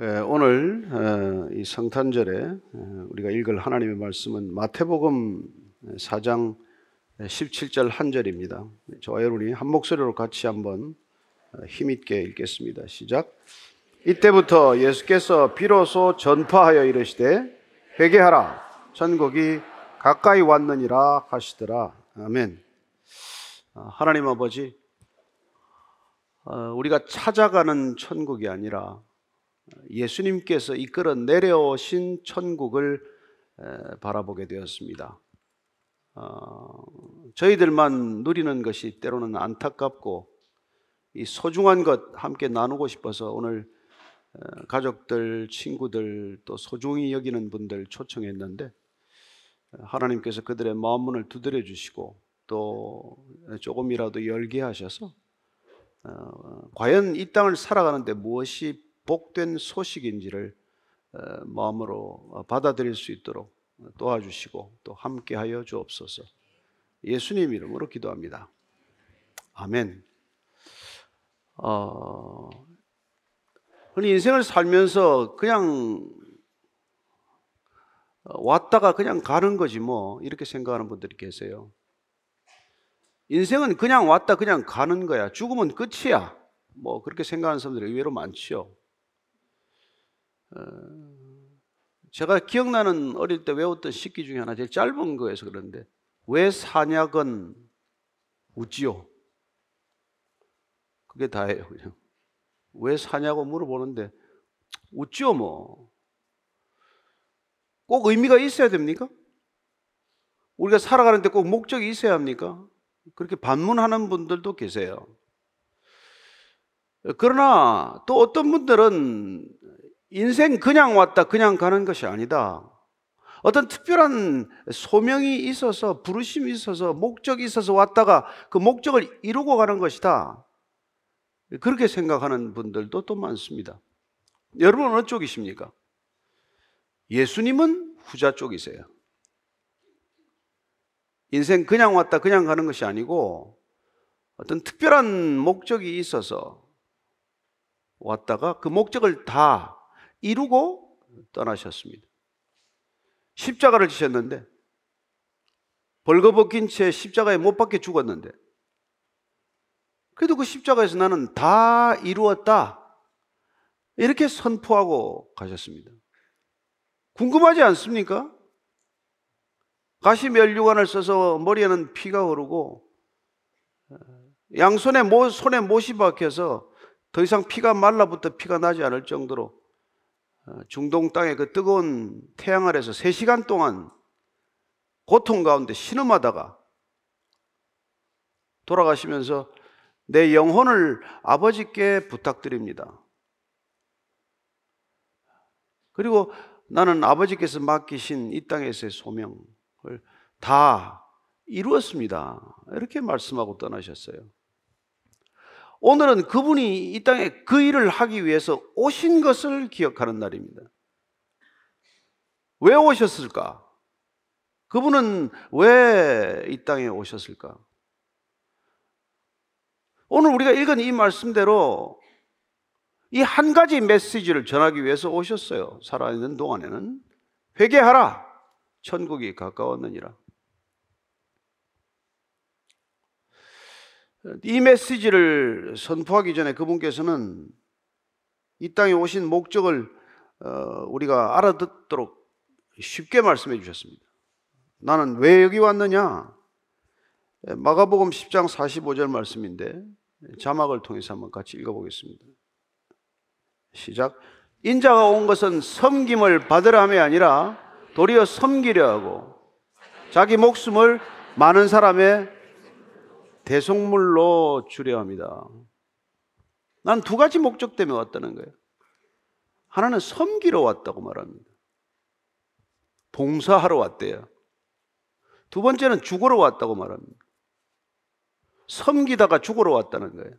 예, 오늘 어, 이 성탄절에 어, 우리가 읽을 하나님의 말씀은 마태복음 4장 17절 한 절입니다. 저와 여러분이 한 목소리로 같이 한번 어, 힘있게 읽겠습니다. 시작. 이때부터 예수께서 비로소 전파하여 이르시되 회개하라 천국이 가까이 왔느니라 하시더라. 아멘. 하나님 아버지 우리가 찾아가는 천국이 아니라 예수님께서 이끌어 내려오신 천국을 바라보게 되었습니다. 어, 저희들만 누리는 것이 때로는 안타깝고 이 소중한 것 함께 나누고 싶어서 오늘 가족들, 친구들 또 소중히 여기는 분들 초청했는데 하나님께서 그들의 마음 문을 두드려 주시고 또 조금이라도 열게 하셔서 어, 과연 이 땅을 살아가는데 무엇이 복된 소식인지를 어, 마음으로 받아들일 수 있도록 도와주시고 또 함께하여 주옵소서. 예수님 이름으로 기도합니다. 아멘. 어, 인생을 살면서 그냥 왔다가 그냥 가는 거지 뭐 이렇게 생각하는 분들이 계세요. 인생은 그냥 왔다 그냥 가는 거야. 죽으면 끝이야. 뭐 그렇게 생각하는 사람들이 의외로 많지요. 어, 제가 기억나는 어릴 때 외웠던 식기 중에 하나 제일 짧은 거에서 그런데 왜 사냥은 우지요? 그게 다예요 그냥 왜 사냐고 물어보는데 웃죠 뭐. 꼭 의미가 있어야 됩니까? 우리가 살아가는데 꼭 목적이 있어야 합니까? 그렇게 반문하는 분들도 계세요. 그러나 또 어떤 분들은 인생 그냥 왔다 그냥 가는 것이 아니다. 어떤 특별한 소명이 있어서 부르심이 있어서 목적이 있어서 왔다가 그 목적을 이루고 가는 것이다. 그렇게 생각하는 분들도 또 많습니다. 여러분 어느 쪽이십니까? 예수님은 후자 쪽이세요. 인생 그냥 왔다 그냥 가는 것이 아니고 어떤 특별한 목적이 있어서 왔다가 그 목적을 다 이루고 떠나셨습니다. 십자가를 지셨는데 벌거벗긴 채 십자가에 못 박혀 죽었는데 그래도 그 십자가에서 나는 다 이루었다. 이렇게 선포하고 가셨습니다. 궁금하지 않습니까? 가시 멸류관을 써서 머리에는 피가 흐르고 양손에 모, 손에 못이 박혀서 더 이상 피가 말라붙어 피가 나지 않을 정도로 어, 중동 땅의 그 뜨거운 태양 아래서 3시간 동안 고통 가운데 신음하다가 돌아가시면서 내 영혼을 아버지께 부탁드립니다. 그리고 나는 아버지께서 맡기신 이 땅에서의 소명을 다 이루었습니다. 이렇게 말씀하고 떠나셨어요. 오늘은 그분이 이 땅에 그 일을 하기 위해서 오신 것을 기억하는 날입니다. 왜 오셨을까? 그분은 왜 이 땅에 오셨을까? 오늘 우리가 읽은 이 말씀대로 이 한 가지 메시지를 전하기 위해서 오셨어요. 살아있는 동안에는 회개하라. 천국이 가까웠느니라. 이 메시지를 선포하기 전에 그분께서는 이 땅에 오신 목적을 어, 우리가 알아듣도록 쉽게 말씀해 주셨습니다. 나는 왜 여기 왔느냐? 마가복음 10장 45절 말씀인데 자막을 통해서 한번 같이 읽어보겠습니다. 시작. 인자가 온 것은 섬김을 받으려 함이 아니라 도리어 섬기려 하고 자기 목숨을 많은 사람의 대속물로 주려 합니다. 난 두 가지 목적 때문에 왔다는 거예요. 하나는 섬기러 왔다고 말합니다. 봉사하러 왔대요. 두 번째는 죽으러 왔다고 말합니다. 섬기다가 죽으러 왔다는 거예요.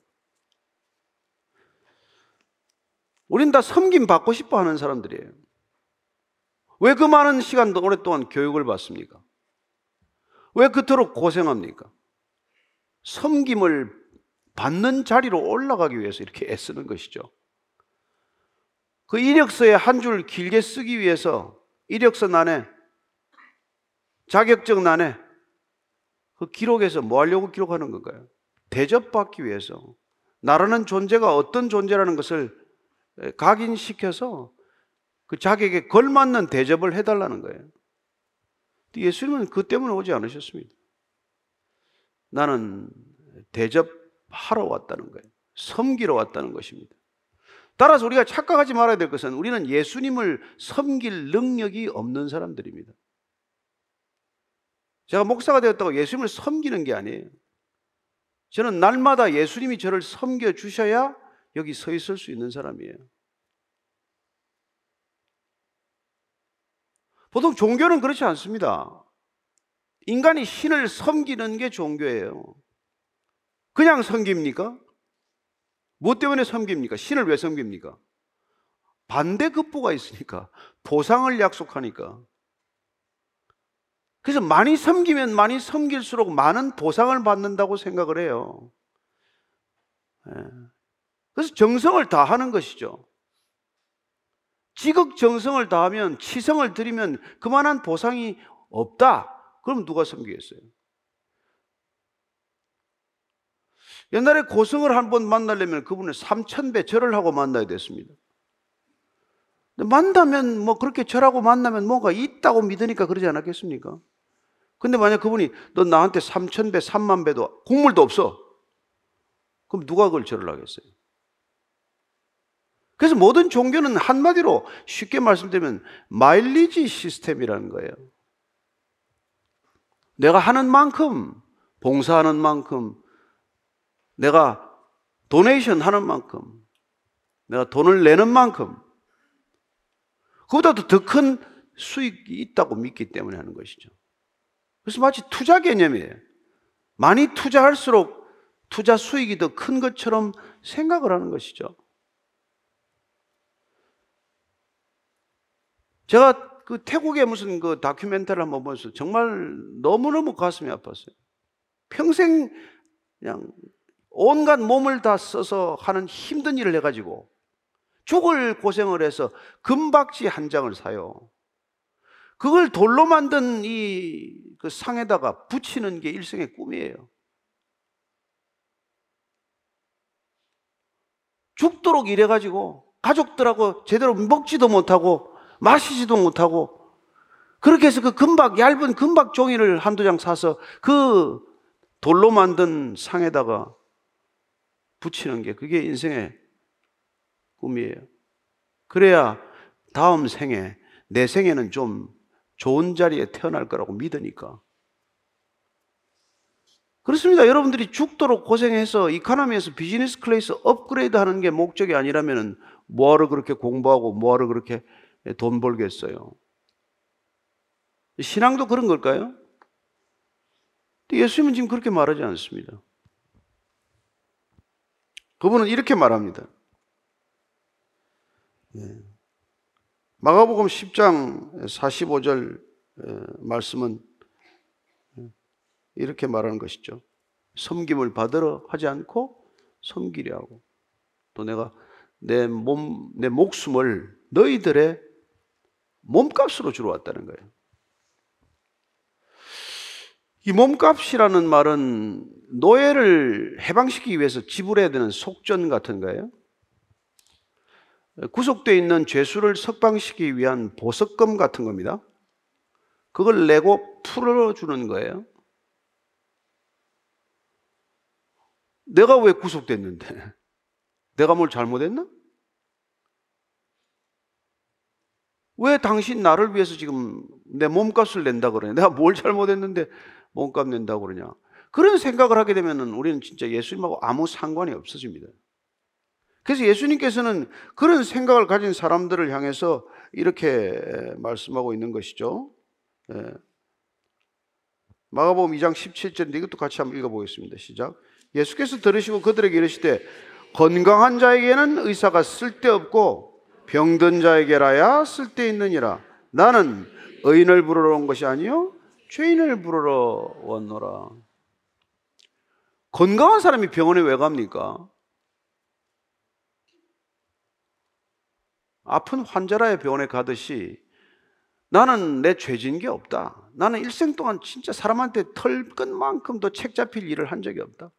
우린 다 섬김 받고 싶어 하는 사람들이에요. 왜 그 많은 시간 오랫동안 교육을 받습니까? 왜 그토록 고생합니까? 섬김을 받는 자리로 올라가기 위해서 이렇게 애쓰는 것이죠. 그 이력서에 한 줄 길게 쓰기 위해서 이력서 난에 자격증 난에 그 기록에서 뭐 하려고 기록하는 건가요? 대접받기 위해서 나라는 존재가 어떤 존재라는 것을 각인시켜서 그 자격에 걸맞는 대접을 해달라는 거예요. 예수님은 그 때문에 오지 않으셨습니다. 나는 대접하러 왔다는 거예요. 섬기러 왔다는 것입니다. 따라서 우리가 착각하지 말아야 될 것은 우리는 예수님을 섬길 능력이 없는 사람들입니다. 제가 목사가 되었다고 예수님을 섬기는 게 아니에요. 저는 날마다 예수님이 저를 섬겨 주셔야 여기 서 있을 수 있는 사람이에요. 보통 종교는 그렇지 않습니다. 인간이 신을 섬기는 게 종교예요. 그냥 섬깁니까? 무엇 때문에 섬깁니까? 신을 왜 섬깁니까? 반대 급부가 있으니까. 보상을 약속하니까. 그래서 많이 섬기면 많이 섬길수록 많은 보상을 받는다고 생각을 해요. 예. 그래서 정성을 다하는 것이죠. 지극 정성을 다하면 치성을 드리면 그만한 보상이 없다. 그럼 누가 섬기겠어요? 옛날에 고성을 한 번 만나려면 그분을 3천배 절을 하고 만나야 됐습니다. 만나면 뭐 그렇게 절하고 만나면 뭔가 있다고 믿으니까 그러지 않았겠습니까? 근데 만약 그분이 너 나한테 3천배, 3만배도 국물도 없어. 그럼 누가 그걸 절을 하겠어요? 그래서 모든 종교는 한마디로 쉽게 말씀드리면 마일리지 시스템이라는 거예요. 내가 하는 만큼, 봉사하는 만큼, 내가 도네이션 하는 만큼, 내가 돈을 내는 만큼, 그보다도 더 큰 수익이 있다고 믿기 때문에 하는 것이죠. 그래서 마치 투자 개념이에요. 많이 투자할수록 투자 수익이 더 큰 것처럼 생각을 하는 것이죠. 제가 그 태국의 무슨 그 다큐멘터리를 한번 보면서 정말 너무너무 가슴이 아팠어요. 평생 그냥 온갖 몸을 다 써서 하는 힘든 일을 해가지고 죽을 고생을 해서 금박지 한 장을 사요. 그걸 돌로 만든 이 그 상에다가 붙이는 게 일생의 꿈이에요. 죽도록 일해가지고 가족들하고 제대로 먹지도 못하고 마시지도 못하고 그렇게 해서 그 금박 얇은 금박 종이를 한두 장 사서 그 돌로 만든 상에다가 붙이는 게 그게 인생의 꿈이에요. 그래야 다음 생에 내 생에는 좀 좋은 자리에 태어날 거라고 믿으니까. 그렇습니다. 여러분들이 죽도록 고생해서 이카노미에서 비즈니스 클래스 업그레이드 하는 게 목적이 아니라면 뭐하러 그렇게 공부하고 뭐하러 그렇게 돈 벌겠어요. 신앙도 그런 걸까요? 예수님은 지금 그렇게 말하지 않습니다. 그분은 이렇게 말합니다. 예. 마가복음 10장 45절 말씀은 이렇게 말하는 것이죠. 섬김을 받으러 하지 않고 섬기려 하고 또 내가 내 몸, 내 목숨을 너희들의 몸값으로 주러 왔다는 거예요. 이 몸값이라는 말은 노예를 해방시키기 위해서 지불해야 되는 속전 같은 거예요. 구속되어 있는 죄수를 석방시키기 위한 보석금 같은 겁니다. 그걸 내고 풀어주는 거예요. 내가 왜 구속됐는데? 내가 뭘 잘못했나? 왜 당신 나를 위해서 지금 내 몸값을 낸다 그러냐? 내가 뭘 잘못했는데 몸값 낸다고 그러냐? 그런 생각을 하게 되면 우리는 진짜 예수님하고 아무 상관이 없어집니다. 그래서 예수님께서는 그런 생각을 가진 사람들을 향해서 이렇게 말씀하고 있는 것이죠. 예. 마가복음 2장 17절인데 이것도 같이 한번 읽어보겠습니다. 시작. 예수께서 들으시고 그들에게 이르시되 건강한 자에게는 의사가 쓸데없고 병든 자에게라야 쓸데있느니라. 나는 의인을 부르러 온 것이 아니요 죄인을 부르러 왔노라. 건강한 사람이 병원에 왜 갑니까? 아픈 환자라의 병원에 가듯이 나는 내 죄진 게 없다. 나는 일생 동안 진짜 사람한테 털끝만큼도 책 잡힐 일을 한 적이 없다.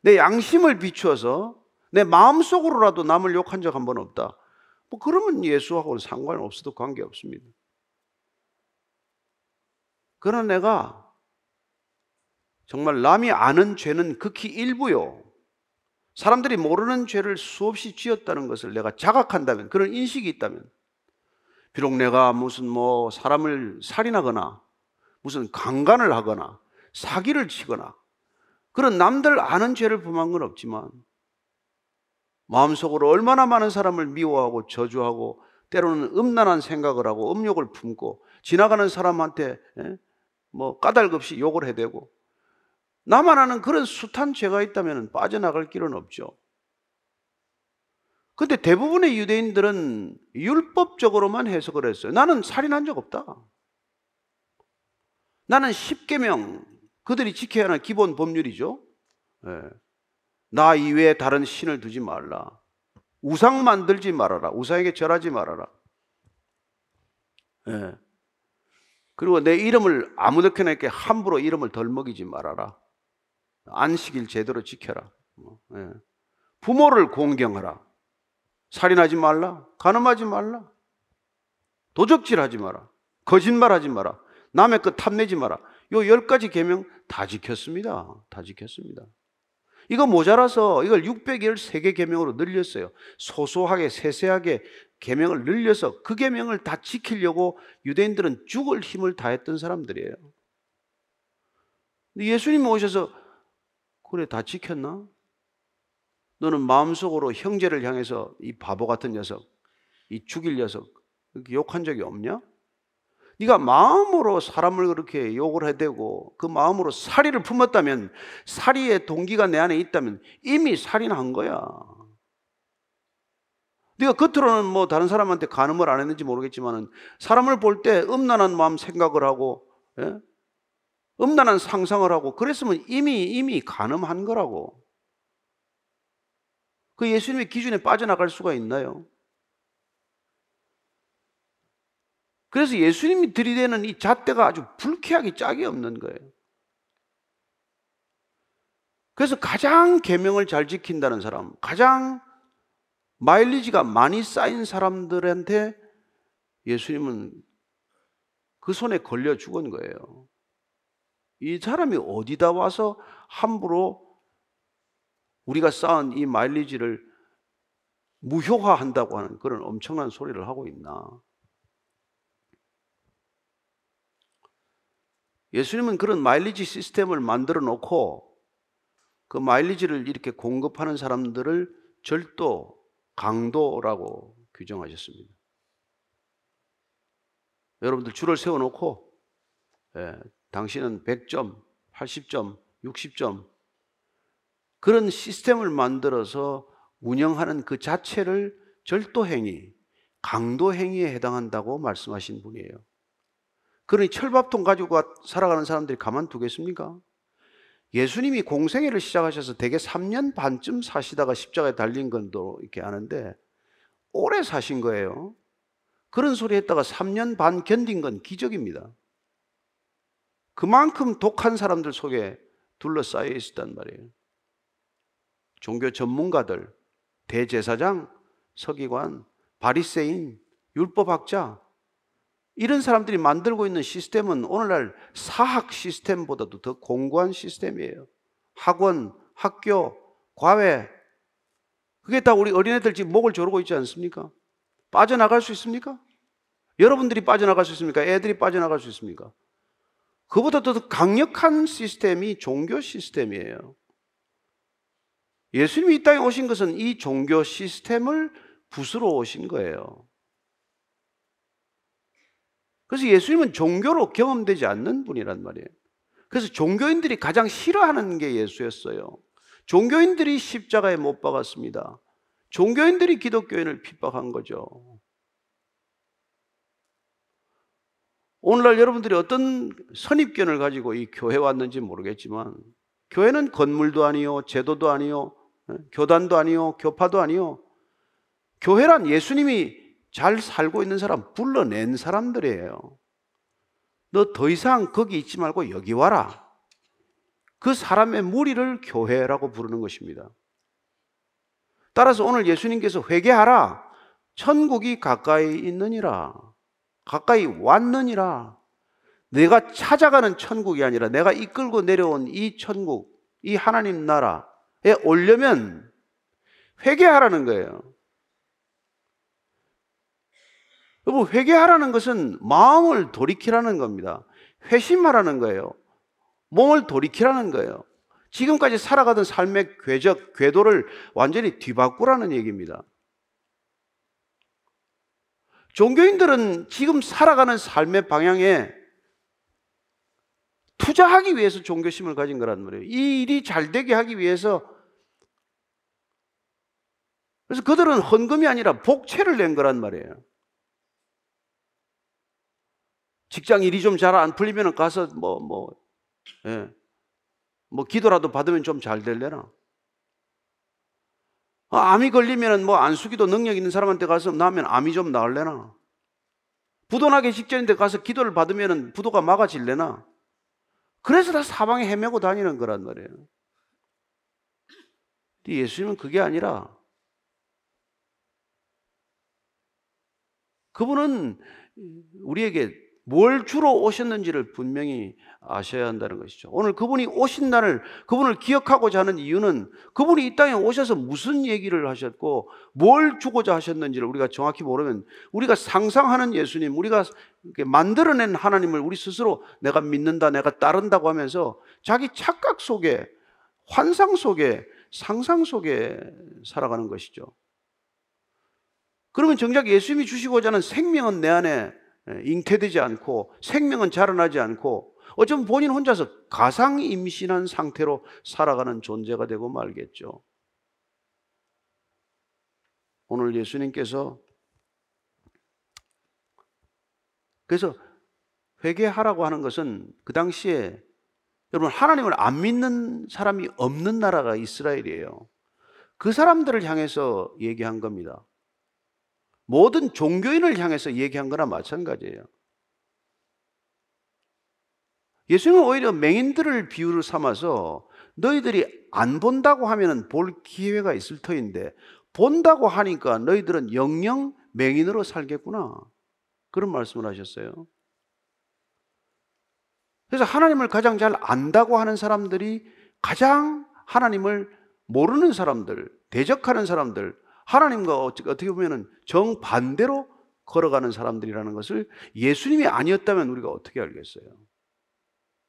내 양심을 비추어서 내 마음속으로라도 남을 욕한 적 한 번 없다. 뭐 그러면 예수하고는 상관없어도 관계없습니다. 그러나 내가 정말 남이 아는 죄는 극히 일부요. 사람들이 모르는 죄를 수없이 지었다는 것을 내가 자각한다면, 그런 인식이 있다면, 비록 내가 무슨 뭐 사람을 살인하거나, 무슨 강간을 하거나, 사기를 치거나, 그런 남들 아는 죄를 범한 건 없지만, 마음속으로 얼마나 많은 사람을 미워하고 저주하고, 때로는 음란한 생각을 하고, 음욕을 품고, 지나가는 사람한테 예? 뭐 까닭 없이 욕을 해대고, 나만 아는 그런 숱한 죄가 있다면 빠져나갈 길은 없죠. 근데 대부분의 유대인들은 율법적으로만 해석을 했어요. 나는 살인한 적 없다. 나는 10계명 그들이 지켜야 하는 기본 법률이죠. 네. 나 이외에 다른 신을 두지 말라. 우상 만들지 말아라. 우상에게 절하지 말아라. 네. 그리고 내 이름을 아무렇게나 이렇게 함부로 이름을 덜 먹이지 말아라. 안식일 제대로 지켜라. 네. 부모를 공경하라. 살인하지 말라. 가늠하지 말라. 도적질하지 마라. 거짓말하지 마라. 남의 것 탐내지 마라. 요 열 가지 계명 다 지켰습니다. 다 지켰습니다. 이거 모자라서 이걸 613개 계명으로 늘렸어요. 소소하게 세세하게 계명을 늘려서 그 계명을 다 지키려고 유대인들은 죽을 힘을 다했던 사람들이에요. 근데 예수님이 오셔서 그래 다 지켰나? 너는 마음속으로 형제를 향해서 이 바보 같은 녀석, 이 죽일 녀석 욕한 적이 없냐? 네가 마음으로 사람을 그렇게 욕을 해대고 그 마음으로 살이를 품었다면 살이의 동기가 내 안에 있다면 이미 살인한 거야. 네가 겉으로는 뭐 다른 사람한테 간음을 안 했는지 모르겠지만은 사람을 볼 때 음란한 마음 생각을 하고 예? 음란한 상상을 하고 그랬으면 이미 이미 간음한 거라고. 그 예수님의 기준에 빠져나갈 수가 있나요? 그래서 예수님이 들이대는 이 잣대가 아주 불쾌하기 짝이 없는 거예요. 그래서 가장 계명을 잘 지킨다는 사람, 가장 마일리지가 많이 쌓인 사람들한테 예수님은 그 손에 걸려 죽은 거예요. 이 사람이 어디다 와서 함부로 우리가 쌓은 이 마일리지를 무효화한다고 하는 그런 엄청난 소리를 하고 있나? 예수님은 그런 마일리지 시스템을 만들어 놓고 그 마일리지를 이렇게 공급하는 사람들을 절도, 강도라고 규정하셨습니다. 여러분들 줄을 세워놓고, 예, 당신은 100점, 80점, 60점, 그런 시스템을 만들어서 운영하는 그 자체를 절도행위, 강도행위에 해당한다고 말씀하신 분이에요. 그러니 철밥통 가지고 살아가는 사람들이 가만두겠습니까? 예수님이 공생애를 시작하셔서 대개 3년 반쯤 사시다가 십자가에 달린 건도 이렇게 아는데 오래 사신 거예요. 그런 소리 했다가 3년 반 견딘 건 기적입니다. 그만큼 독한 사람들 속에 둘러싸여 있었단 말이에요. 종교 전문가들, 대제사장, 서기관, 바리새인, 율법학자 이런 사람들이 만들고 있는 시스템은 오늘날 사학 시스템보다도 더 공고한 시스템이에요. 학원, 학교, 과외 그게 다 우리 어린애들 지금 목을 조르고 있지 않습니까? 빠져나갈 수 있습니까? 여러분들이 빠져나갈 수 있습니까? 애들이 빠져나갈 수 있습니까? 그보다 더 강력한 시스템이 종교 시스템이에요. 예수님이 이 땅에 오신 것은 이 종교 시스템을 부수러 오신 거예요. 그래서 예수님은 종교로 경험되지 않는 분이란 말이에요. 그래서 종교인들이 가장 싫어하는 게 예수였어요. 종교인들이 십자가에 못 박았습니다. 종교인들이 기독교인을 핍박한 거죠. 오늘날 여러분들이 어떤 선입견을 가지고 이 교회 왔는지 모르겠지만 교회는 건물도 아니요, 제도도 아니요, 교단도 아니요, 교파도 아니요. 교회란 예수님이 잘 살고 있는 사람 불러낸 사람들이에요. 너 더 이상 거기 있지 말고 여기 와라. 그 사람의 무리를 교회라고 부르는 것입니다. 따라서 오늘 예수님께서 회개하라. 천국이 가까이 있느니라. 가까이 왔느니라. 내가 찾아가는 천국이 아니라 내가 이끌고 내려온 이 천국, 이 하나님 나라에 오려면 회개하라는 거예요. 여러분, 회개하라는 것은 마음을 돌이키라는 겁니다. 회심하라는 거예요. 몸을 돌이키라는 거예요. 지금까지 살아가던 삶의 궤적, 궤도를 완전히 뒤바꾸라는 얘기입니다. 종교인들은 지금 살아가는 삶의 방향에 투자하기 위해서 종교심을 가진 거란 말이에요. 이 일이 잘 되게 하기 위해서 그래서 그들은 헌금이 아니라 복채를 낸 거란 말이에요. 직장 일이 좀 잘 안 풀리면 가서 뭐, 뭐, 예. 뭐 기도라도 받으면 좀 잘 될래나? 아, 암이 걸리면 뭐 안수기도 능력 있는 사람한테 가서 나면 암이 좀 나을래나? 부도나기 직전인데 가서 기도를 받으면 부도가 막아질래나? 그래서 다 사방에 헤매고 다니는 거란 말이에요. 예수님은 그게 아니라 그분은 우리에게 뭘 주로 오셨는지를 분명히 아셔야 한다는 것이죠. 오늘 그분이 오신 날을 그분을 기억하고자 하는 이유는 그분이 이 땅에 오셔서 무슨 얘기를 하셨고 뭘 주고자 하셨는지를 우리가 정확히 모르면 우리가 상상하는 예수님, 우리가 만들어낸 하나님을 우리 스스로 내가 믿는다, 내가 따른다고 하면서 자기 착각 속에 환상 속에 상상 속에 살아가는 것이죠. 그러면 정작 예수님이 주시고자 하는 생명은 내 안에 잉태되지 않고 생명은 자라나지 않고 어쩌면 본인 혼자서 가상 임신한 상태로 살아가는 존재가 되고 말겠죠. 오늘 예수님께서 그래서 회개하라고 하는 것은 그 당시에 여러분 하나님을 안 믿는 사람이 없는 나라가 이스라엘이에요. 그 사람들을 향해서 얘기한 겁니다. 모든 종교인을 향해서 얘기한 거나 마찬가지예요. 예수님은 오히려 맹인들을 비유를 삼아서 너희들이 안 본다고 하면 볼 기회가 있을 터인데 본다고 하니까 너희들은 영영 맹인으로 살겠구나. 그런 말씀을 하셨어요. 그래서 하나님을 가장 잘 안다고 하는 사람들이 가장 하나님을 모르는 사람들, 대적하는 사람들, 하나님과 어떻게 보면 정반대로 걸어가는 사람들이라는 것을 예수님이 아니었다면 우리가 어떻게 알겠어요?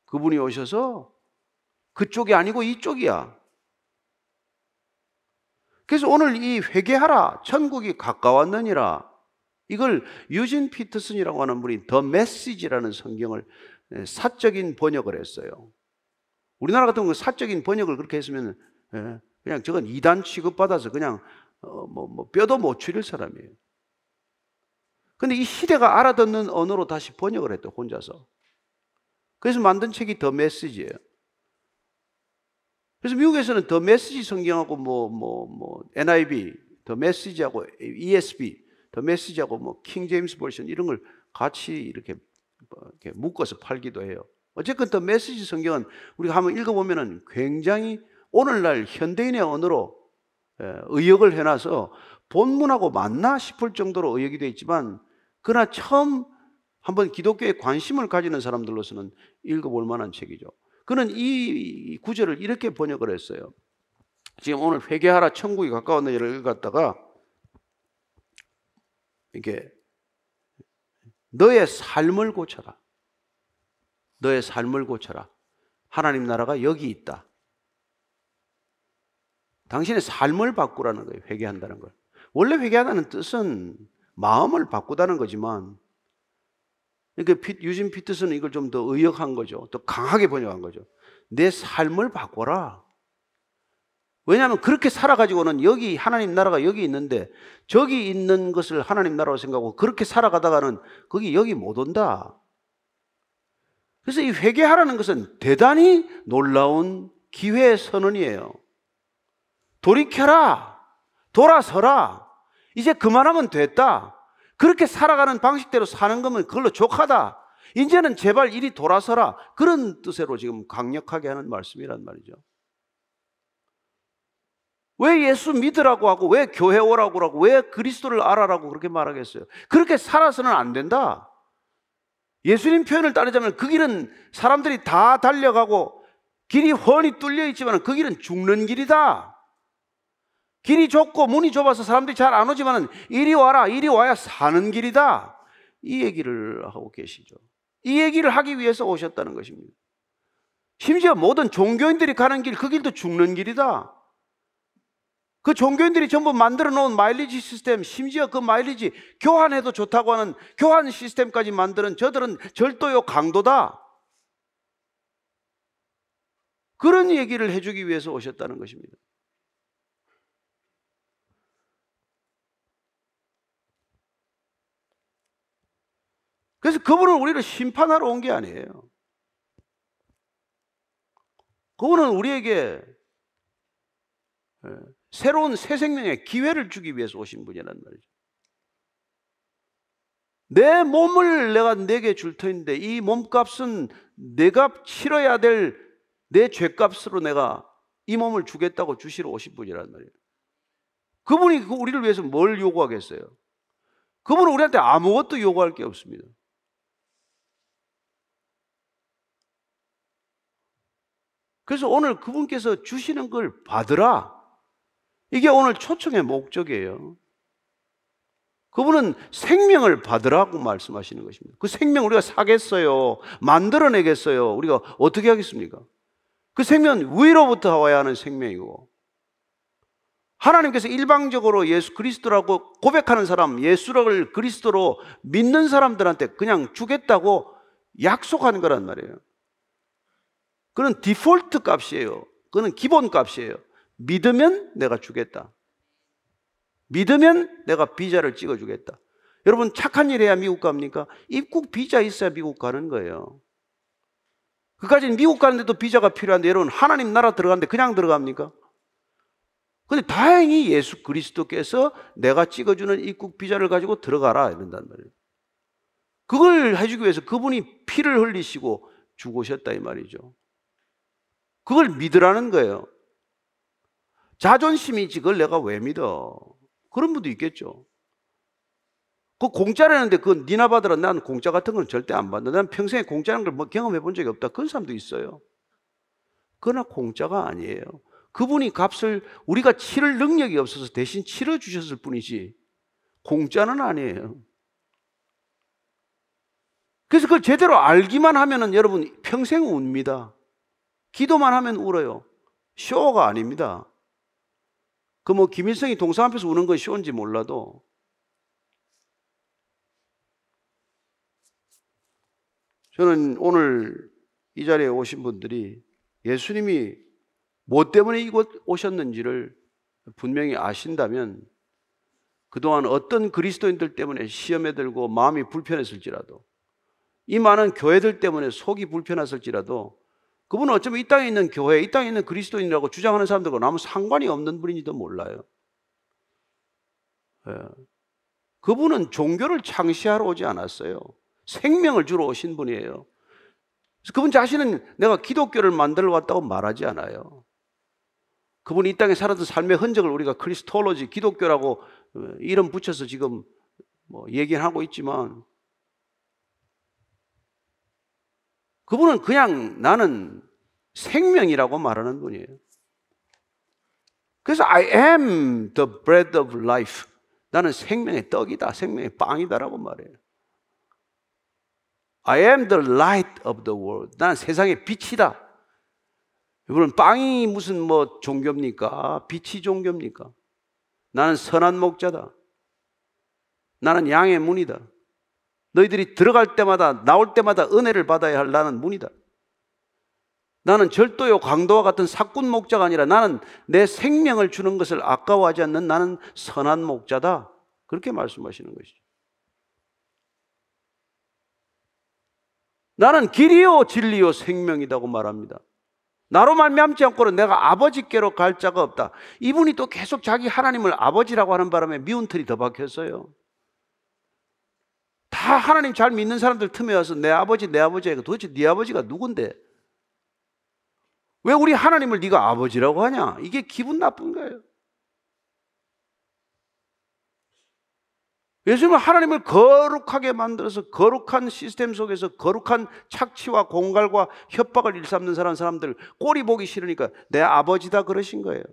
그분이 오셔서 그쪽이 아니고 이쪽이야. 그래서 오늘 이 회개하라 천국이 가까웠느니라 이걸 유진 피터슨이라고 하는 분이 더 메시지라는 성경을 사적인 번역을 했어요. 우리나라 같은 경우 사적인 번역을 그렇게 했으면 예, 그냥 저건 이단 취급받아서 그냥 어, 뭐, 뭐 뼈도 못 추릴 사람이에요. 근데 이 시대가 알아듣는 언어로 다시 번역을 했대, 혼자서. 그래서 만든 책이 더 메시지예요. 그래서 미국에서는 더 메시지 성경하고 뭐, 뭐, 뭐, NIV, 더 메시지하고 ESV, 더 메시지하고 뭐, 킹 제임스 버전 이런 걸 같이 이렇게, 뭐 이렇게 묶어서 팔기도 해요. 어쨌든 더 메시지 성경은 우리가 한번 읽어보면은 굉장히 오늘날 현대인의 언어로 예, 의역을 해놔서 본문하고 맞나 싶을 정도로 의역이 되어 있지만 그러나 처음 한번 기독교에 관심을 가지는 사람들로서는 읽어볼 만한 책이죠. 그는 이 구절을 이렇게 번역을 했어요. 지금 오늘 회개하라 천국이 가까운 너희를 읽었다가 이게 너의 삶을 고쳐라. 너의 삶을 고쳐라. 하나님 나라가 여기 있다. 당신의 삶을 바꾸라는 거예요. 회개한다는 걸. 원래 회개하다는 뜻은 마음을 바꾸다는 거지만 그러니까 유진 피트스는 이걸 좀 더 의역한 거죠. 더 강하게 번역한 거죠. 내 삶을 바꿔라. 왜냐하면 그렇게 살아가지고는 여기 하나님 나라가 여기 있는데 저기 있는 것을 하나님 나라로 생각하고 그렇게 살아가다가는 거기 여기 못 온다. 그래서 이 회개하라는 것은 대단히 놀라운 기회 선언이에요. 돌이켜라. 돌아서라. 이제 그만하면 됐다. 그렇게 살아가는 방식대로 사는 거면 그걸로 족하다. 이제는 제발 이리 돌아서라. 그런 뜻으로 지금 강력하게 하는 말씀이란 말이죠. 왜 예수 믿으라고 하고 왜 교회 오라고 하고 왜 그리스도를 알아라고 그렇게 말하겠어요? 그렇게 살아서는 안 된다. 예수님 표현을 따르자면 그 길은 사람들이 다 달려가고 길이 훤히 뚫려 있지만 그 길은 죽는 길이다. 길이 좁고 문이 좁아서 사람들이 잘 안 오지만 이리 와라, 이리 와야 사는 길이다. 이 얘기를 하고 계시죠. 이 얘기를 하기 위해서 오셨다는 것입니다. 심지어 모든 종교인들이 가는 길, 그 길도 죽는 길이다. 그 종교인들이 전부 만들어 놓은 마일리지 시스템, 심지어 그 마일리지 교환해도 좋다고 하는 교환 시스템까지 만드는 저들은 절도요 강도다. 그런 얘기를 해주기 위해서 오셨다는 것입니다. 그래서 그분은 우리를 심판하러 온 게 아니에요. 그분은 우리에게 예, 새로운 새 생명의 기회를 주기 위해서 오신 분이란 말이죠. 내 몸을 내가 내게 줄 터인데 이 몸값은 내가 치러야 될 내 죄값으로 내가 이 몸을 주겠다고 주시러 오신 분이란 말이에요. 그분이 그 우리를 위해서 뭘 요구하겠어요? 그분은 우리한테 아무것도 요구할 게 없습니다. 그래서 오늘 그분께서 주시는 걸 받으라. 이게 오늘 초청의 목적이에요. 그분은 생명을 받으라고 말씀하시는 것입니다. 그 생명 우리가 사겠어요. 만들어내겠어요. 우리가 어떻게 하겠습니까? 그 생명 위로부터 와야 하는 생명이고 하나님께서 일방적으로 예수 그리스도라고 고백하는 사람, 예수를 그리스도로 믿는 사람들한테 그냥 주겠다고 약속하는 거란 말이에요. 그는 디폴트 값이에요. 그는 기본 값이에요. 믿으면 내가 주겠다. 믿으면 내가 비자를 찍어주겠다. 여러분 착한 일 해야 미국 갑니까? 입국 비자 있어야 미국 가는 거예요. 그까지는 미국 가는데도 비자가 필요한데 여러분 하나님 나라 들어가는데 그냥 들어갑니까? 근데 다행히 예수 그리스도께서 내가 찍어주는 입국 비자를 가지고 들어가라 이런단 말이에요. 그걸 해주기 위해서 그분이 피를 흘리시고 죽으셨다 이 말이죠. 그걸 믿으라는 거예요. 자존심이지 그걸 내가 왜 믿어? 그런 분도 있겠죠. 그 공짜라는데 그 니나 받으라 난 공짜 같은 건 절대 안 받는다. 난 평생에 공짜라는 걸 뭐 경험해 본 적이 없다. 그런 사람도 있어요. 그러나 공짜가 아니에요. 그분이 값을 우리가 치를 능력이 없어서 대신 치러 주셨을 뿐이지 공짜는 아니에요. 그래서 그걸 제대로 알기만 하면은 여러분 평생 웁니다. 기도만 하면 울어요. 쇼가 아닙니다. 그 뭐 김일성이 동상 앞에서 우는 건 쇼인지 몰라도 저는 오늘 이 자리에 오신 분들이 예수님이 뭐 때문에 이곳 오셨는지를 분명히 아신다면 그동안 어떤 그리스도인들 때문에 시험에 들고 마음이 불편했을지라도 이 많은 교회들 때문에 속이 불편했을지라도 그분은 어쩌면 이 땅에 있는 교회, 이 땅에 있는 그리스도인이라고 주장하는 사람들과 아무 상관이 없는 분인지도 몰라요. 예. 그분은 종교를 창시하러 오지 않았어요. 생명을 주러 오신 분이에요. 그분 자신은 내가 기독교를 만들어 왔다고 말하지 않아요. 그분이 이 땅에 살았던 삶의 흔적을 우리가 크리스톨로지, 기독교라고 어, 이름 붙여서 지금 뭐 얘기하고 있지만 그분은 그냥 나는 생명이라고 말하는 분이에요. 그래서 I am the bread of life. 나는 생명의 떡이다, 생명의 빵이다라고 말해요. I am the light of the world. 나는 세상의 빛이다. 이분은 빵이 무슨 뭐 종교입니까? 빛이 종교입니까? 나는 선한 목자다. 나는 양의 문이다. 너희들이 들어갈 때마다 나올 때마다 은혜를 받아야 할 나는 문이다. 나는 절도요 강도와 같은 사꾼 목자가 아니라 나는 내 생명을 주는 것을 아까워하지 않는 나는 선한 목자다. 그렇게 말씀하시는 것이죠. 나는 길이요 진리요 생명이라고 말합니다. 나로 말미암지 않고는 내가 아버지께로 갈 자가 없다. 이분이 또 계속 자기 하나님을 아버지라고 하는 바람에 미운 틀이 더 박혔어요. 다 하나님 잘 믿는 사람들 틈에 와서 내 아버지 내 아버지 도대체 네 아버지가 누군데? 왜 우리 하나님을 네가 아버지라고 하냐? 이게 기분 나쁜 거예요. 예수님은 하나님을 거룩하게 만들어서 거룩한 시스템 속에서 거룩한 착취와 공갈과 협박을 일삼는 사람 사람들 꼬리 보기 싫으니까 내 아버지다 그러신 거예요.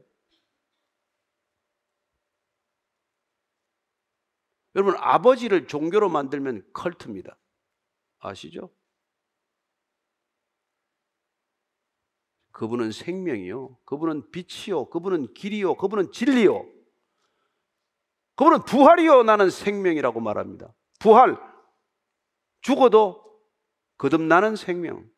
여러분 아버지를 종교로 만들면 컬트입니다. 아시죠? 그분은 생명이요. 그분은 빛이요. 그분은 길이요. 그분은 진리요. 그분은 부활이요. 나는 생명이라고 말합니다. 부활. 죽어도 거듭나는 생명.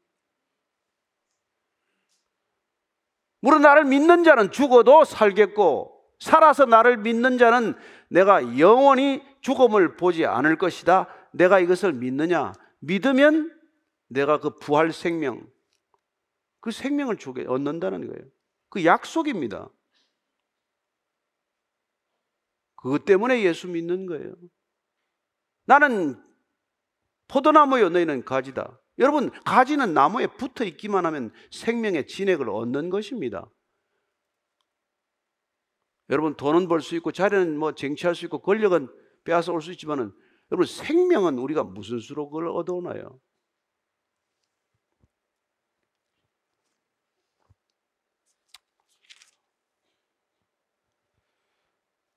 물론 나를 믿는 자는 죽어도 살겠고, 살아서 나를 믿는 자는 내가 영원히 죽음을 보지 않을 것이다. 내가 이것을 믿느냐? 믿으면 내가 그 부활 생명, 그 생명을 주게 얻는다는 거예요. 그 약속입니다. 그것 때문에 예수 믿는 거예요. 나는 포도나무요, 너희는 가지다. 여러분, 가지는 나무에 붙어 있기만 하면 생명의 진액을 얻는 것입니다. 여러분, 돈은 벌 수 있고, 자리는 뭐 쟁취할 수 있고, 권력은 빼앗아 올 수 있지만은, 여러분, 생명은 우리가 무슨 수로 그걸 얻어오나요?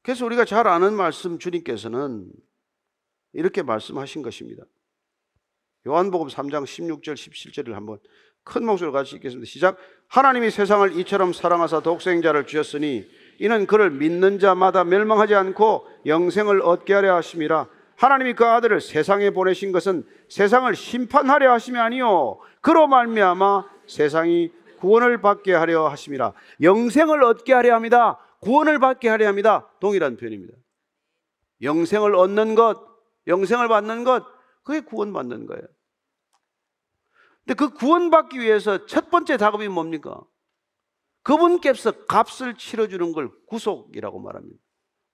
그래서 우리가 잘 아는 말씀 주님께서는 이렇게 말씀하신 것입니다. 요한복음 3장 16절 17절을 한번 큰 목소리로 같이 읽겠습니다. 시작. 하나님이 세상을 이처럼 사랑하사 독생자를 주셨으니 이는 그를 믿는 자마다 멸망하지 않고 영생을 얻게 하려 하심이라. 하나님이 그 아들을 세상에 보내신 것은 세상을 심판하려 하심이 아니요 그로 말미암아 세상이 구원을 받게 하려 하심이라. 영생을 얻게 하려 합니다. 구원을 받게 하려 합니다. 동일한 표현입니다. 영생을 얻는 것, 영생을 받는 것, 그게 구원 받는 거예요. 근데 그 구원 받기 위해서 첫 번째 작업이 뭡니까? 그분께서 값을 치러주는 걸 구속이라고 말합니다.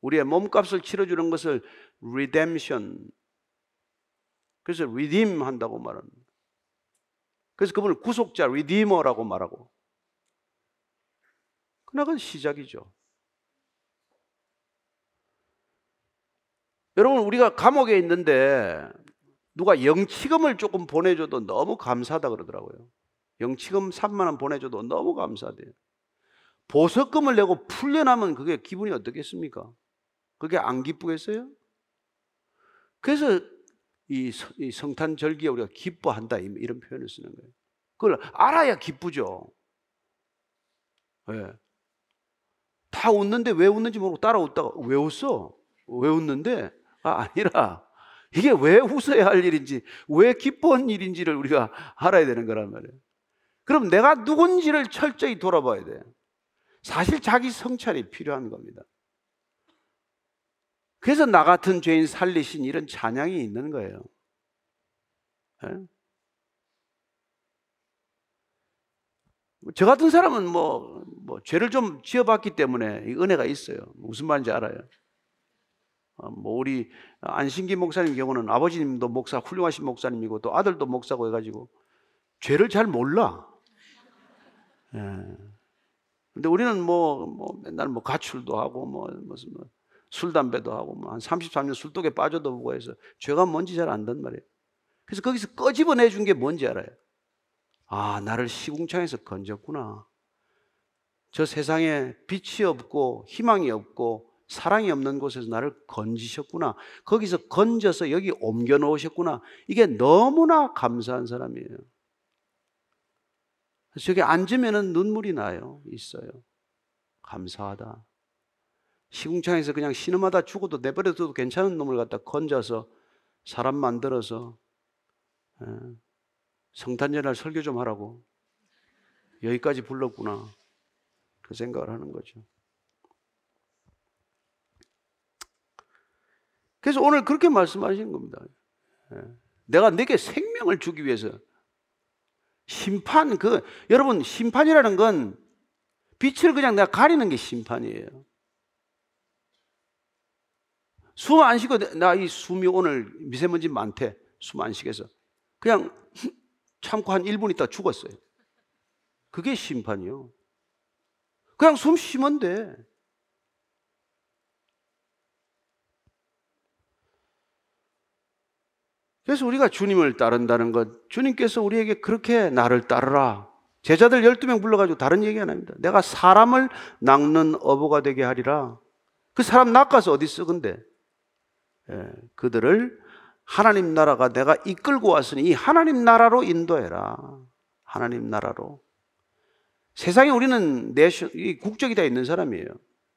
우리의 몸값을 치러주는 것을 redemption. 그래서 redeem 한다고 말합니다. 그래서 그분을 구속자, redeemer라고 말하고. 그러나 그건 시작이죠. 여러분 우리가 감옥에 있는데 누가 영치금을 조금 보내줘도 너무 감사하다 그러더라고요. 영치금 3만 원 보내줘도 너무 감사돼요. 보석금을 내고 풀려나면 그게 기분이 어떻겠습니까? 그게 안 기쁘겠어요? 그래서 이 성탄 절기에 우리가 기뻐한다 이런 표현을 쓰는 거예요. 그걸 알아야 기쁘죠. 네. 다 웃는데 왜 웃는지 모르고 따라 웃다가 왜 웃어? 왜 웃는데? 아, 아니라 이게 왜 웃어야 할 일인지, 왜 기쁜 일인지를 우리가 알아야 되는 거란 말이에요. 그럼 내가 누군지를 철저히 돌아봐야 돼요. 사실 자기 성찰이 필요한 겁니다. 그래서 나 같은 죄인 살리신 이런 찬양이 있는 거예요. 네? 저 같은 사람은 뭐, 뭐, 죄를 좀 지어봤기 때문에 은혜가 있어요. 무슨 말인지 알아요. 어, 뭐 우리 안신기 목사님 경우는 아버지님도 목사 훌륭하신 목사님이고 또 아들도 목사고 해가지고 죄를 잘 몰라. 예. 근데 우리는 뭐, 뭐 맨날 뭐 가출도 하고 뭐 무슨 뭐 술 담배도 하고 뭐 한 33년 술독에 빠져도 보고 해서 죄가 뭔지 잘 안단 말이에요. 그래서 거기서 꺼집어내 준 게 뭔지 알아요. 아, 나를 시궁창에서 건졌구나. 저 세상에 빛이 없고 희망이 없고 사랑이 없는 곳에서 나를 건지셨구나. 거기서 건져서 여기 옮겨 놓으셨구나. 이게 너무나 감사한 사람이에요. 저기 앉으면 눈물이 나요. 있어요. 감사하다. 시궁창에서 그냥 신음하다 죽어도 내버려둬도 괜찮은 놈을 갖다 건져서 사람 만들어서 예, 성탄절날 설교 좀 하라고 여기까지 불렀구나. 그 생각을 하는 거죠. 그래서 오늘 그렇게 말씀하시는 겁니다. 예. 내가 내게 생명을 주기 위해서 심판 그 여러분 심판이라는 건 빛을 그냥 내가 가리는 게 심판이에요. 숨 안 쉬고 나 이 숨이 오늘 미세먼지 많대. 숨 안 쉬겠어. 그냥 참고 한 1분 있다 죽었어요. 그게 심판이요. 그냥 숨 쉬면 돼. 그래서 우리가 주님을 따른다는 것, 주님께서 우리에게 그렇게 나를 따르라. 제자들 12명 불러가지고 다른 얘기 안 합니다. 내가 사람을 낚는 어부가 되게 하리라. 그 사람 낚아서 어디 쓰건데? 예, 그들을 하나님 나라가 내가 이끌고 왔으니 이 하나님 나라로 인도해라. 하나님 나라로. 세상에 우리는 내셔, 국적이 다 있는 사람이에요.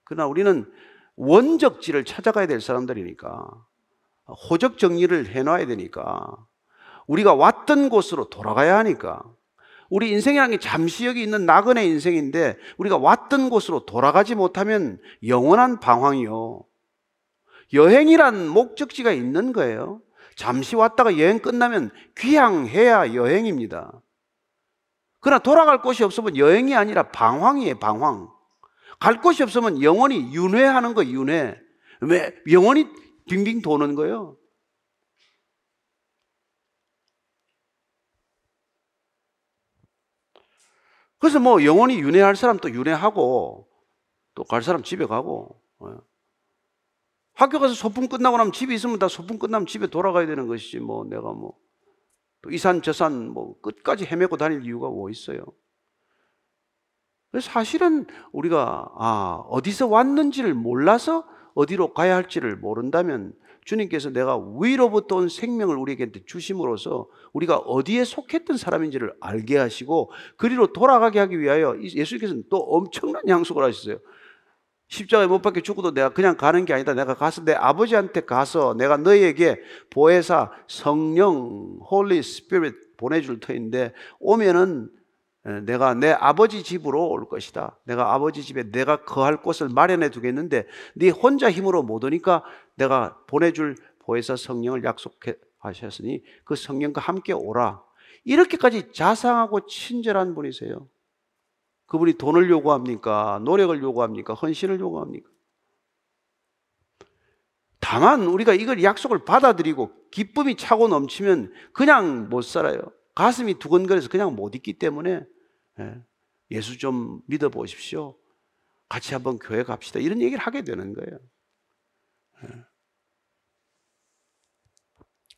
그러나 우리는 원적지를 찾아가야 될 사람들이니까 호적 정리를 해놔야 되니까 우리가 왔던 곳으로 돌아가야 하니까 우리 인생이라는 게 잠시 여기 있는 나그네 인생인데 우리가 왔던 곳으로 돌아가지 못하면 영원한 방황이요. 여행이란 목적지가 있는 거예요. 잠시 왔다가 여행 끝나면 귀향해야 여행입니다. 그러나 돌아갈 곳이 없으면 여행이 아니라 방황이에요, 방황. 갈 곳이 없으면 영원히 윤회하는 거, 윤회. 왜? 영원히 빙빙 도는 거예요. 그래서 뭐 영원히 윤회할 사람 또 윤회하고 또 갈 사람 집에 가고 예. 학교 가서 소풍 끝나고 나면 집에 있으면 다 소풍 끝나면 집에 돌아가야 되는 것이지 뭐 내가 뭐 이산 저산 뭐 끝까지 헤매고 다닐 이유가 뭐 있어요. 사실은 우리가 아 어디서 왔는지를 몰라서 어디로 가야 할지를 모른다면 주님께서 내가 위로부터 온 생명을 우리에게 주심으로써 우리가 어디에 속했던 사람인지를 알게 하시고 그리로 돌아가게 하기 위하여 예수님께서는 또 엄청난 약속을 하셨어요. 십자가에 못 박혀 죽어도 내가 그냥 가는 게 아니다. 내가 가서 내 아버지한테 가서 내가 너희에게 보혜사 성령 Holy Spirit 보내줄 터인데 오면은 내가 내 아버지 집으로 올 것이다. 내가 아버지 집에 내가 거할 곳을 마련해 두겠는데 네 혼자 힘으로 못 오니까 내가 보내줄 보혜사 성령을 약속하셨으니 그 성령과 함께 오라. 이렇게까지 자상하고 친절한 분이세요. 그분이 돈을 요구합니까? 노력을 요구합니까? 헌신을 요구합니까? 다만 우리가 이걸 약속을 받아들이고 기쁨이 차고 넘치면 그냥 못 살아요. 가슴이 두근거려서 그냥 못 있기 때문에 예. 예수 좀 믿어 보십시오. 같이 한번 교회 갑시다. 이런 얘기를 하게 되는 거예요. 예.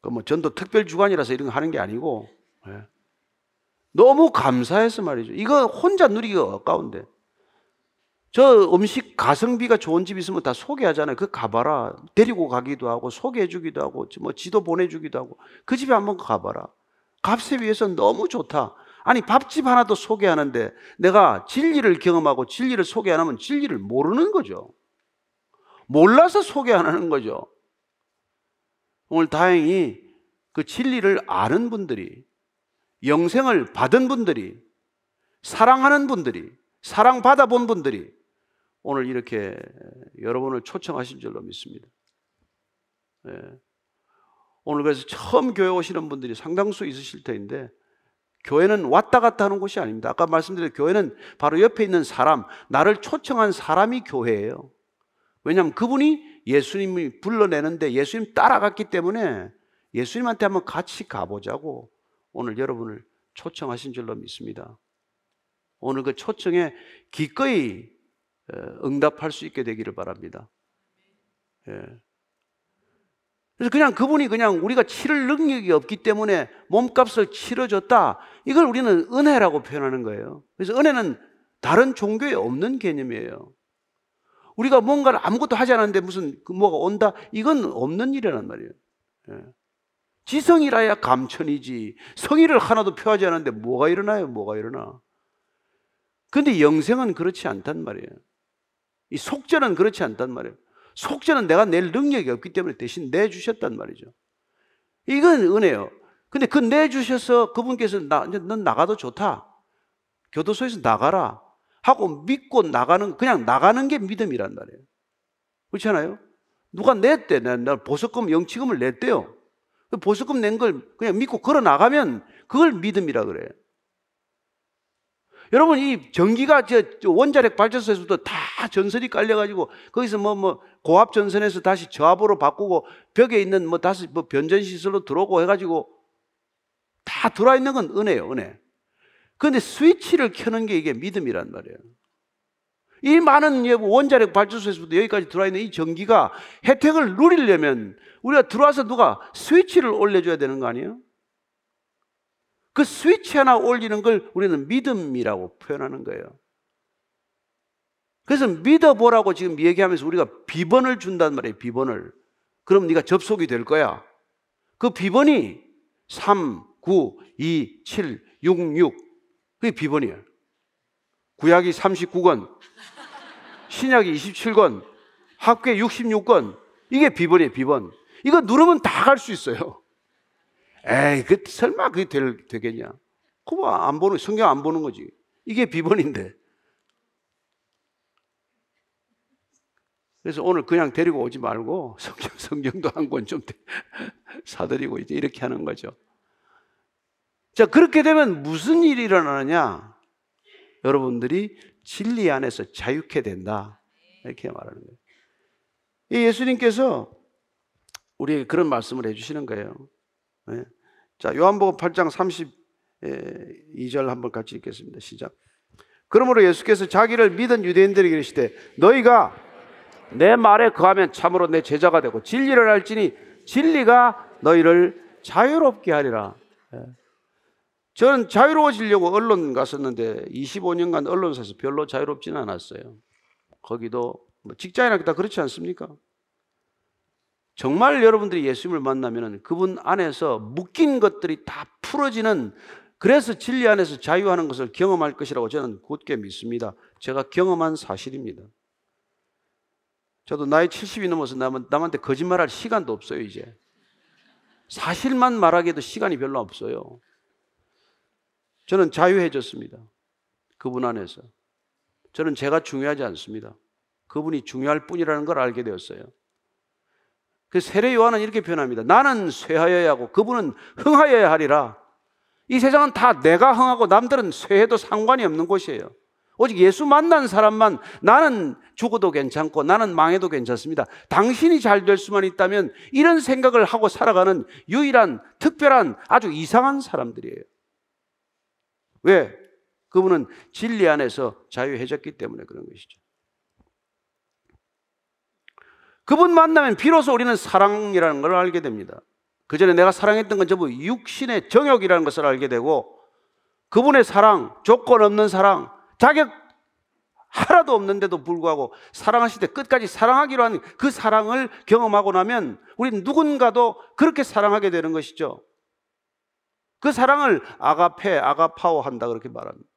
그뭐 전도 특별 주간이라서 이런 거 하는 게 아니고 예. 너무 감사해서 말이죠. 이거 혼자 누리기가 아까운데. 저 음식 가성비가 좋은 집 있으면 다 소개하잖아요. 그 가봐라. 데리고 가기도 하고 소개해주기도 하고 뭐 지도 보내주기도 하고 그 집에 한번 가봐라. 값에 비해서 너무 좋다. 아니 밥집 하나도 소개하는데 내가 진리를 경험하고 진리를 소개 안 하면 진리를 모르는 거죠. 몰라서 소개 안 하는 거죠. 오늘 다행히 그 진리를 아는 분들이 영생을 받은 분들이 사랑하는 분들이 사랑받아 본 분들이 오늘 이렇게 여러분을 초청하신 줄로 믿습니다. 네. 오늘 그래서 처음 교회 오시는 분들이 상당수 있으실 텐데 교회는 왔다 갔다 하는 곳이 아닙니다. 아까 말씀드린 교회는 바로 옆에 있는 사람, 나를 초청한 사람이 교회예요. 왜냐하면 그분이 예수님이 불러내는데 예수님 따라갔기 때문에 예수님한테 한번 같이 가보자고 오늘 여러분을 초청하신 줄로 믿습니다. 오늘 그 초청에 기꺼이 응답할 수 있게 되기를 바랍니다. 예. 그래서 그냥 그분이 그냥 우리가 치를 능력이 없기 때문에 몸값을 치러줬다. 이걸 우리는 은혜라고 표현하는 거예요. 그래서 은혜는 다른 종교에 없는 개념이에요. 우리가 뭔가를 아무것도 하지 않았는데 무슨 그 뭐가 온다? 이건 없는 일이란 말이에요. 예. 지성이라야 감천이지. 성의를 하나도 표하지 않았는데 뭐가 일어나요? 뭐가 일어나? 근데 영생은 그렇지 않단 말이에요. 이 속죄는 그렇지 않단 말이에요. 속죄는 내가 낼 능력이 없기 때문에 대신 내주셨단 말이죠. 이건 은혜요. 근데 그 내주셔서 그분께서 나, 넌 나가도 좋다. 교도소에서 나가라. 하고 믿고 나가는, 그냥 나가는 게 믿음이란 말이에요. 그렇지 않아요? 누가 냈대. 나 보석금, 영치금을 냈대요. 그 보석금 낸 걸 그냥 믿고 걸어 나가면 그걸 믿음이라 그래요. 여러분 이 전기가 저, 저 원자력 발전소에서도 다 전선이 깔려가지고 거기서 뭐 뭐 고압 전선에서 다시 저압으로 바꾸고 벽에 있는 뭐 다시 뭐 변전 시설로 들어오고 해가지고 다 들어와 있는 건 은혜예요, 은혜. 그런데 스위치를 켜는 게 이게 믿음이란 말이에요. 이 많은 원자력 발전소에서부터 여기까지 들어와 있는 이 전기가 혜택을 누리려면 우리가 들어와서 누가 스위치를 올려줘야 되는 거 아니에요? 그 스위치 하나 올리는 걸 우리는 믿음이라고 표현하는 거예요. 그래서 믿어보라고 지금 얘기하면서 우리가 비번을 준단 말이에요, 비번을. 그럼 네가 접속이 될 거야. 그 비번이 3, 9, 2, 7, 6, 6. 그게 비번이에요. 구약이 39권, 신약이 27권, 학계 66권. 이게 비번이에요, 비번. 이거 누르면 다 갈 수 있어요. 에이, 그 설마 그게 될, 되겠냐? 그거 안 보는, 성경 안 보는 거지. 이게 비번인데. 그래서 오늘 그냥 데리고 오지 말고 성경, 성경도 한 권 좀 사드리고 이제 이렇게 하는 거죠. 자, 그렇게 되면 무슨 일이 일어나느냐? 여러분들이 진리 안에서 자유케 된다. 이렇게 말하는 거예요. 예수님께서 우리에게 그런 말씀을 해주시는 거예요. 네. 자, 요한복음 8장 32절 한번 같이 읽겠습니다. 시작. 그러므로 예수께서 자기를 믿은 유대인들에게 이르시되 너희가 내 말에 거하면 참으로 내 제자가 되고 진리를 알지니 진리가 너희를 자유롭게 하리라. 예. 저는 자유로워지려고 언론 갔었는데 25년간 언론사에서 별로 자유롭지는 않았어요. 거기도 뭐 직장이나 다 그렇지 않습니까? 정말 여러분들이 예수님을 만나면 그분 안에서 묶인 것들이 다 풀어지는 그래서 진리 안에서 자유하는 것을 경험할 것이라고 저는 굳게 믿습니다. 제가 경험한 사실입니다. 저도 나이 70이 넘어서 남한테 거짓말할 시간도 없어요, 이제. 사실만 말하기에도 시간이 별로 없어요. 저는 자유해졌습니다. 그분 안에서. 저는 제가 중요하지 않습니다. 그분이 중요할 뿐이라는 걸 알게 되었어요. 그 세례 요한은 이렇게 표현합니다. 나는 쇠하여야 하고 그분은 흥하여야 하리라. 이 세상은 다 내가 흥하고 남들은 쇠해도 상관이 없는 곳이에요. 오직 예수 만난 사람만 나는 죽어도 괜찮고 나는 망해도 괜찮습니다. 당신이 잘 될 수만 있다면 이런 생각을 하고 살아가는 유일한 특별한 아주 이상한 사람들이에요. 왜? 그분은 진리 안에서 자유해졌기 때문에 그런 것이죠. 그분 만나면 비로소 우리는 사랑이라는 걸 알게 됩니다. 그 전에 내가 사랑했던 건 전부 육신의 정욕이라는 것을 알게 되고 그분의 사랑, 조건 없는 사랑, 자격 하나도 없는데도 불구하고 사랑하실 때 끝까지 사랑하기로 한 그 사랑을 경험하고 나면 우리는 누군가도 그렇게 사랑하게 되는 것이죠. 그 사랑을 아가페, 아가파오 한다 그렇게 말합니다.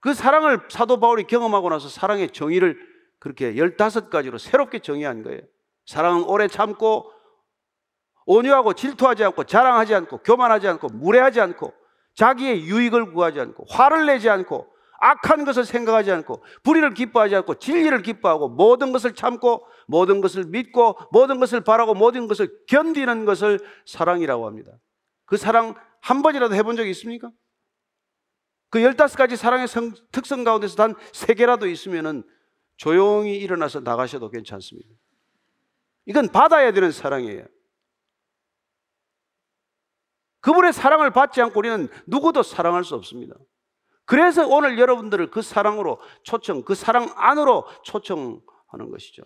그 사랑을 사도 바울이 경험하고 나서 사랑의 정의를 그렇게 15가지로 새롭게 정의한 거예요. 사랑은 오래 참고 온유하고 질투하지 않고 자랑하지 않고 교만하지 않고 무례하지 않고 자기의 유익을 구하지 않고 화를 내지 않고 악한 것을 생각하지 않고 불의를 기뻐하지 않고 진리를 기뻐하고 모든 것을 참고 모든 것을 믿고 모든 것을 바라고 모든 것을 견디는 것을 사랑이라고 합니다. 그 사랑 한 번이라도 해본 적이 있습니까? 그 15가지 사랑의 성, 특성 가운데서 단 3개라도 있으면은 조용히 일어나서 나가셔도 괜찮습니다. 이건 받아야 되는 사랑이에요. 그분의 사랑을 받지 않고 우리는 누구도 사랑할 수 없습니다. 그래서 오늘 여러분들을 그 사랑으로 초청, 그 사랑 안으로 초청하는 것이죠.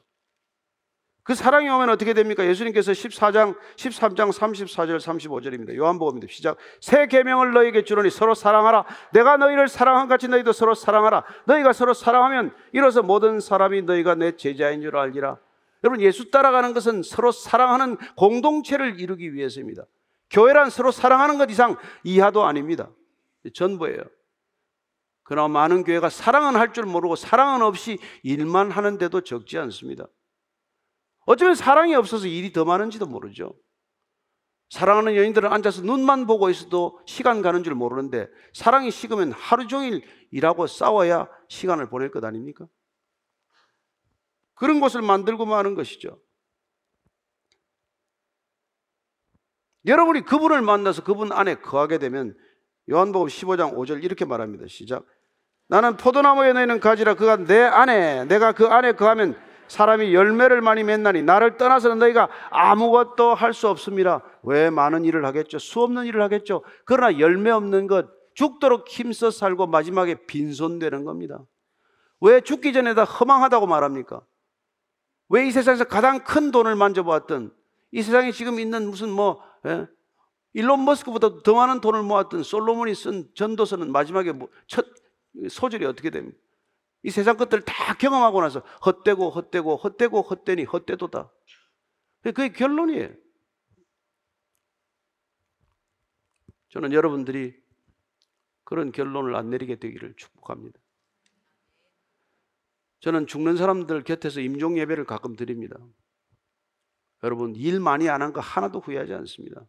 그 사랑이 오면 어떻게 됩니까? 예수님께서 14장, 13장 34절 35절입니다. 요한복음입니다. 시작. 새 계명을 너희에게 주노니 서로 사랑하라. 내가 너희를 사랑한 같이 너희도 서로 사랑하라. 너희가 서로 사랑하면 이로써 모든 사람이 너희가 내 제자인 줄 알리라. 여러분 예수 따라가는 것은 서로 사랑하는 공동체를 이루기 위해서입니다. 교회란 서로 사랑하는 것 이상 이하도 아닙니다. 전부예요. 그러나 많은 교회가 사랑은 할 줄 모르고 사랑은 없이 일만 하는데도 적지 않습니다. 어쩌면 사랑이 없어서 일이 더 많은지도 모르죠. 사랑하는 여인들은 앉아서 눈만 보고 있어도 시간 가는 줄 모르는데 사랑이 식으면 하루 종일 일하고 싸워야 시간을 보낼 것 아닙니까? 그런 곳을 만들고 마는 것이죠. 여러분이 그분을 만나서 그분 안에 거하게 되면 요한복음 15장 5절 이렇게 말합니다. 시작. 나는 포도나무에 너희는 가지라 그가 내 안에 내가 그 안에 거하면 사람이 열매를 많이 맺나니 나를 떠나서는 너희가 아무것도 할 수 없습니다. 왜 많은 일을 하겠죠? 수 없는 일을 하겠죠. 그러나 열매 없는 것 죽도록 힘써 살고 마지막에 빈손되는 겁니다. 왜 죽기 전에 다 허망하다고 말합니까? 왜 이 세상에서 가장 큰 돈을 만져보았던 이 세상에 지금 있는 무슨 뭐 예? 일론 머스크보다 더 많은 돈을 모았던 솔로몬이 쓴 전도서는 마지막에 뭐첫 소절이 어떻게 됩니까? 이 세상 것들을 다 경험하고 나서 헛되고 헛되고 헛되고 헛되니 헛되도다. 그게 결론이에요. 저는 여러분들이 그런 결론을 안 내리게 되기를 축복합니다. 저는 죽는 사람들 곁에서 임종 예배를 가끔 드립니다. 여러분 일 많이 안 한 거 하나도 후회하지 않습니다.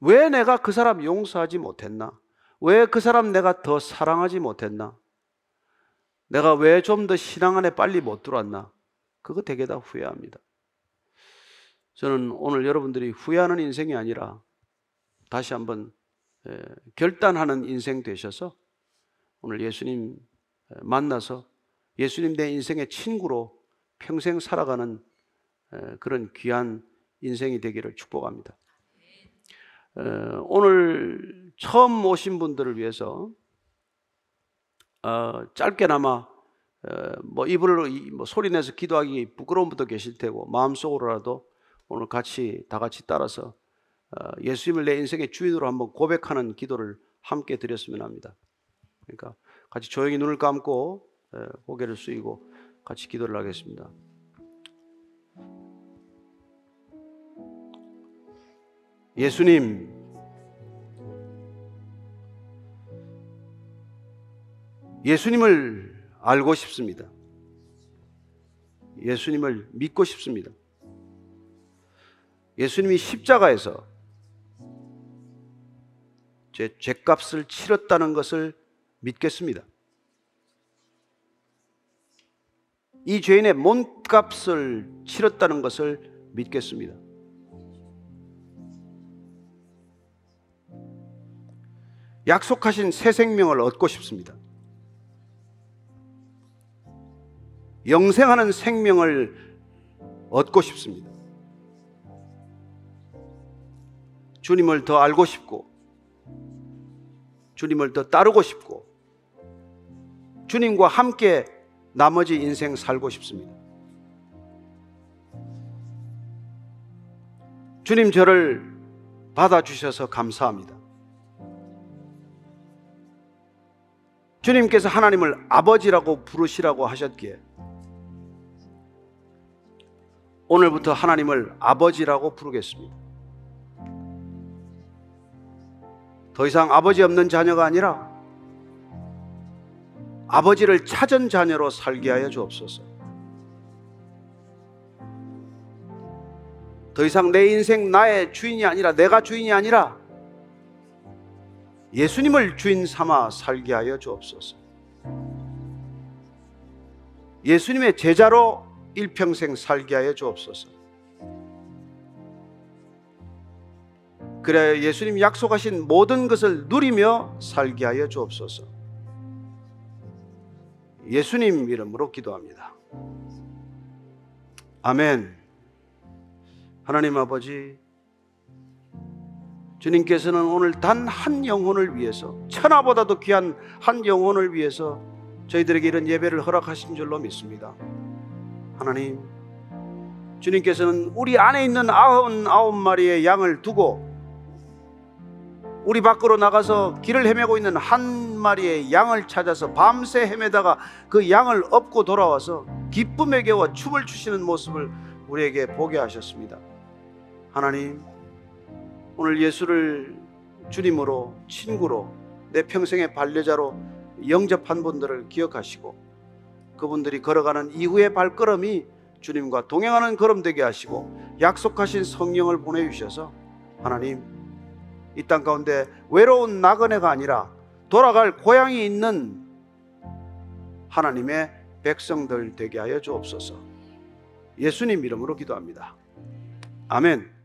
왜 내가 그 사람 용서하지 못했나? 왜 그 사람 내가 더 사랑하지 못했나? 내가 왜 좀 더 신앙 안에 빨리 못 들어왔나? 그거 되게 다 후회합니다. 저는 오늘 여러분들이 후회하는 인생이 아니라 다시 한번 결단하는 인생 되셔서 오늘 예수님 만나서 예수님 내 인생의 친구로 평생 살아가는 그런 귀한 인생이 되기를 축복합니다. 오늘 처음 오신 분들을 위해서 어, 짧게나마 뭐 입을 뭐 소리 내서 기도하기 부끄러운 분도 계실 테고 마음속으로라도 오늘 같이 다 같이 따라서 어, 예수님을 내 인생의 주인으로 한번 고백하는 기도를 함께 드렸으면 합니다. 그러니까 같이 조용히 눈을 감고 고개를 숙이고 같이 기도를 하겠습니다. 예수님, 예수님을 알고 싶습니다. 예수님을 믿고 싶습니다. 예수님이 십자가에서 제 죄값을 치렀다는 것을 믿겠습니다. 이 죄인의 몸값을 치렀다는 것을 믿겠습니다. 약속하신 새 생명을 얻고 싶습니다. 영생하는 생명을 얻고 싶습니다. 주님을 더 알고 싶고, 주님을 더 따르고 싶고, 주님과 함께 나머지 인생 살고 싶습니다. 주님 저를 받아주셔서 감사합니다. 주님께서 하나님을 아버지라고 부르시라고 하셨기에 오늘부터 하나님을 아버지라고 부르겠습니다. 더 이상 아버지 없는 자녀가 아니라 아버지를 찾은 자녀로 살게 하여 주옵소서. 더 이상 내 인생 나의 주인이 아니라 내가 주인이 아니라 예수님을 주인 삼아 살게 하여 주옵소서. 예수님의 제자로 일평생 살게 하여 주옵소서. 그래 예수님 약속하신 모든 것을 누리며 살게 하여 주옵소서. 예수님 이름으로 기도합니다. 아멘. 하나님 아버지, 주님께서는 오늘 단 한 영혼을 위해서, 천하보다도 귀한 한 영혼을 위해서 저희들에게 이런 예배를 허락하신 줄로 믿습니다. 하나님, 주님께서는 우리 안에 있는 아흔아홉 마리의 양을 두고 우리 밖으로 나가서 길을 헤매고 있는 한 마리의 양을 찾아서 밤새 헤매다가 그 양을 업고 돌아와서 기쁨에 겨워 춤을 추시는 모습을 우리에게 보게 하셨습니다. 하나님, 오늘 예수를 주님으로 친구로 내 평생의 반려자로 영접한 분들을 기억하시고 그분들이 걸어가는 이후의 발걸음이 주님과 동행하는 걸음 되게 하시고 약속하신 성령을 보내주셔서 하나님 이 땅 가운데 외로운 나그네가 아니라 돌아갈 고향이 있는 하나님의 백성들 되게 하여 주옵소서. 예수님 이름으로 기도합니다. 아멘.